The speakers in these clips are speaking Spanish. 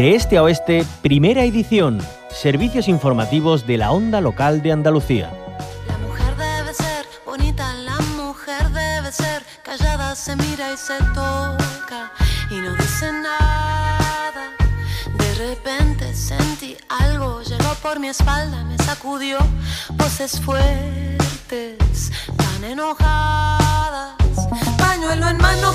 De este a oeste, primera edición. Servicios informativos de la onda local de Andalucía. La mujer debe ser bonita, la mujer debe ser callada, se mira y se toca y no dice nada. De repente sentí algo, llegó por mi espalda, me sacudió voces fuertes, tan enojadas. Pañuelo en mano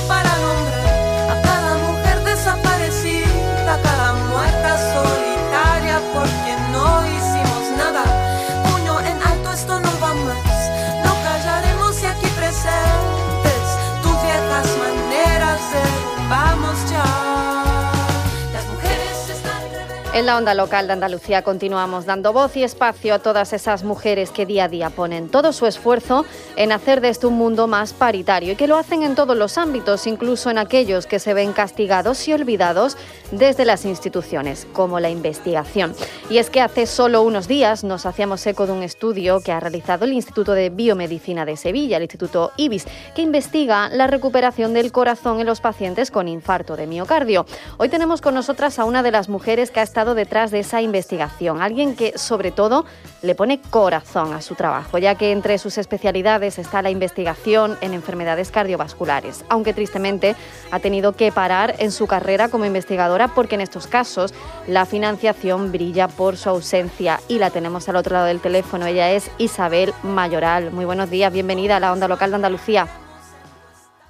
En la onda local de Andalucía continuamos dando voz y espacio a todas esas mujeres que día a día ponen todo su esfuerzo en hacer de este un mundo más paritario y que lo hacen en todos los ámbitos, incluso en aquellos que se ven castigados y olvidados desde las instituciones, como la investigación. Y es que hace solo unos días nos hacíamos eco de un estudio que ha realizado el Instituto de Biomedicina de Sevilla, el Instituto IBIS, que investiga la recuperación del corazón en los pacientes con infarto de miocardio. Hoy tenemos con nosotras a una de las mujeres que ha estado detrás de esa investigación, alguien que sobre todo le pone corazón a su trabajo, ya que entre sus especialidades está la investigación en enfermedades cardiovasculares, aunque tristemente ha tenido que parar en su carrera como investigadora porque en estos casos la financiación brilla por su ausencia y la tenemos al otro lado del teléfono. Ella es Isabel Mayoral. Muy buenos días, bienvenida a la Onda Local de Andalucía.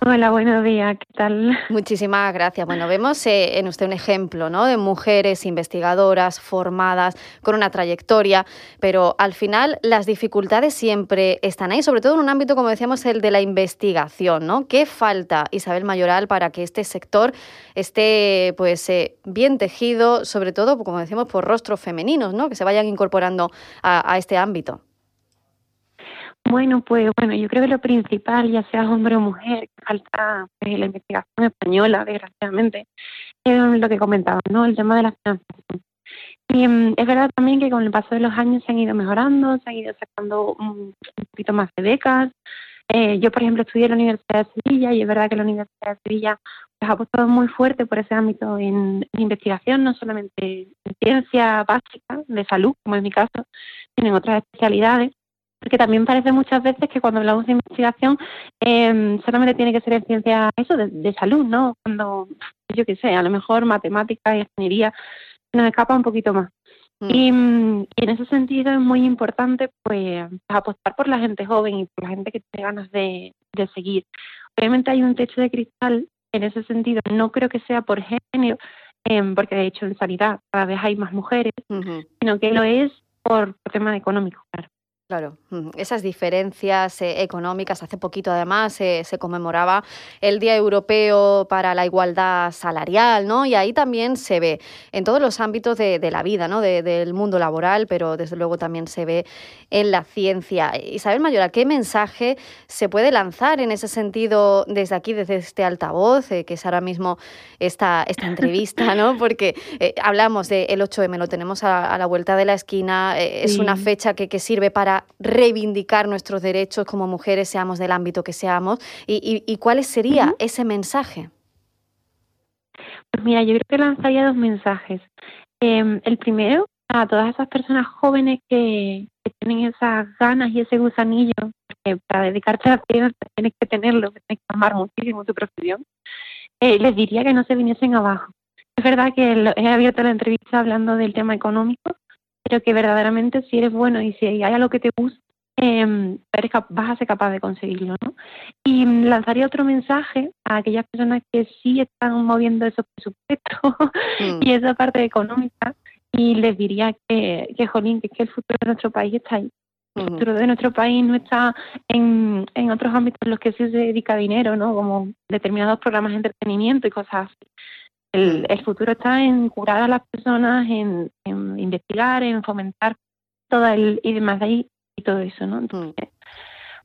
Hola, buenos días, ¿qué tal? Muchísimas gracias. Bueno, vemos eh, en usted un ejemplo ¿no? de mujeres investigadoras formadas con una trayectoria, pero al final las dificultades siempre están ahí, sobre todo en un ámbito, como decíamos, el de la investigación. ¿no? ¿Qué falta, Isabel Mayoral, para que este sector esté pues, eh, bien tejido, sobre todo, como decíamos, por rostros femeninos, ¿no? que se vayan incorporando a, a este ámbito? Bueno, pues bueno, yo creo que lo principal, ya seas hombre o mujer, falta pues, la investigación española, desgraciadamente, es lo que comentaba, ¿no? El tema de la financiación. Y mm, es verdad también que con el paso de los años se han ido mejorando, se han ido sacando un, poquito más de becas. Eh, yo, por ejemplo, estudié en la Universidad de Sevilla y es verdad que la Universidad de Sevilla pues, ha apostado muy fuerte por ese ámbito en, en investigación, no solamente en ciencia básica, de salud, como en mi caso, sino en otras especialidades porque también parece muchas veces que cuando hablamos de investigación eh, solamente tiene que ser en ciencia eso de, de, salud, ¿no? Cuando yo qué sé, a lo mejor matemática y ingeniería nos escapa un poquito más. Mm. Y, y, en ese sentido es muy importante pues apostar por la gente joven y por la gente que tiene ganas de, de seguir. Obviamente hay un techo de cristal en ese sentido, no creo que sea por género, eh, porque de hecho en sanidad cada vez hay más mujeres, uh -huh. sino que lo es por, por tema económico, claro. Claro, esas diferencias eh, económicas. Hace poquito, además, eh, se conmemoraba el Día Europeo para la Igualdad Salarial, ¿no? Y ahí también se ve en todos los ámbitos de, de la vida, ¿no? De, del mundo laboral, pero desde luego también se ve en la ciencia. Isabel Mayora, ¿qué mensaje se puede lanzar en ese sentido desde aquí, desde este altavoz, eh, que es ahora mismo esta, esta entrevista, ¿no? Porque hablamos del 8M, lo tenemos a, a, la vuelta de la esquina, es sí. una fecha que, que sirve para reivindicar nuestros derechos como mujeres, seamos del ámbito que seamos, y, y, y cuál sería uh -huh. ese mensaje. Pues mira, yo creo que lanzaría dos mensajes. Eh, el primero, a todas esas personas jóvenes que, que, tienen esas ganas y ese gusanillo, porque para dedicarte a la ciencia tienes que tenerlo, tienes que amar muchísimo tu profesión, eh, les diría que no se viniesen abajo. Es verdad que he abierto la entrevista hablando del tema económico, pero que verdaderamente si eres bueno y si hay algo que te gusta, eh, eres vas a ser capaz de conseguirlo, ¿no? Y lanzaría otro mensaje a aquellas personas que sí están moviendo esos presupuestos mm. y esa parte económica y les diría que, que jolín, que, que el futuro de nuestro país está ahí. El futuro de nuestro país no está en, en otros ámbitos en los que sí se dedica dinero, ¿no? Como determinados programas de entretenimiento y cosas así. El, el futuro está en curar a las personas, en, en investigar, en fomentar todo el y demás de ahí y todo eso, ¿no? Entonces,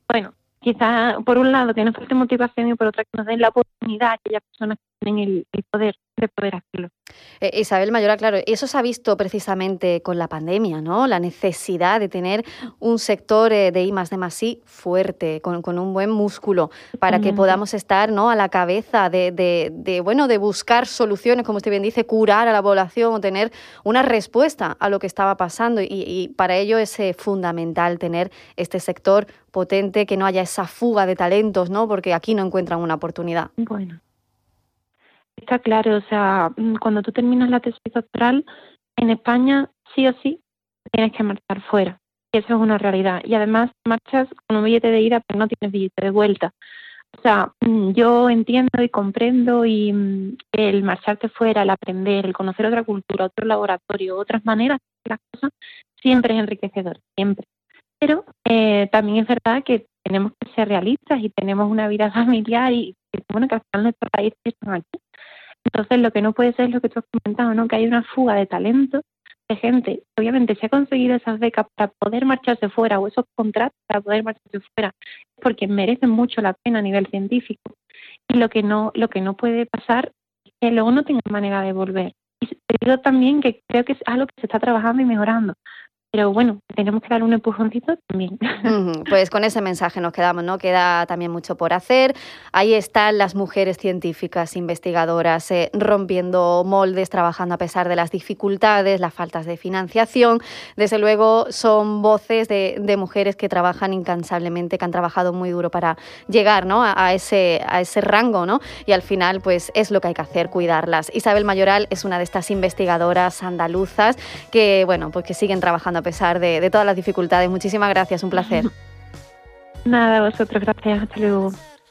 bueno, quizá por un lado que nos falte motivación y por otra que nos den la oportunidad a aquellas personas que tienen el, poder de poder hacerlo. Eh, Isabel Mayora, claro, eso se ha visto precisamente con la pandemia, ¿no? La necesidad de tener un sector eh, de I más de más I fuerte, con, un buen músculo, para que podamos estar ¿no? a la cabeza de, de, bueno, de buscar soluciones, como usted bien dice, curar a la población o tener una respuesta a lo que estaba pasando. Y, y para ello es fundamental tener este sector potente, que no haya esa fuga de talentos, ¿no? Porque aquí no encuentran una oportunidad. Bueno, está claro, o sea, mm, cuando tú terminas la tesis doctoral, en España sí o sí tienes que marchar fuera. Y eso es una realidad. Y además marchas con un billete de ida, pero no tienes billete de vuelta. O sea, mm, yo entiendo y comprendo y mm, el marcharte fuera, el aprender, el conocer otra cultura, otro laboratorio, otras maneras de las cosas, siempre es enriquecedor, siempre. Pero eh, también es verdad que tenemos que ser realistas y tenemos una vida familiar y, bueno, que al final nuestros países están aquí. Entonces, lo que no puede ser es lo que tú has comentado, ¿no? Que hay una fuga de talento de gente. Obviamente, si ha conseguido esas becas para poder marcharse fuera o esos contratos para poder marcharse fuera, porque merecen mucho la pena a nivel científico. Y lo que no, lo que no puede pasar es que luego no tengan manera de volver. Y te digo también que creo que es algo que se está trabajando y mejorando pero bueno, tenemos que dar un empujoncito también. Pues con ese mensaje nos quedamos, ¿no? Queda también mucho por hacer. Ahí están las mujeres científicas, investigadoras, eh, rompiendo moldes, trabajando a pesar de las dificultades, las faltas de financiación. Desde luego son voces de, mujeres que trabajan incansablemente, que han trabajado muy duro para llegar ¿no? a, ese, a ese rango, ¿no? Y al final, pues es lo que hay que hacer, cuidarlas. Isabel Mayoral es una de estas investigadoras andaluzas que, bueno, pues que siguen trabajando a pesar de, todas las dificultades. Muchísimas gracias, un placer. Nada, vosotros, gracias. Hasta luego.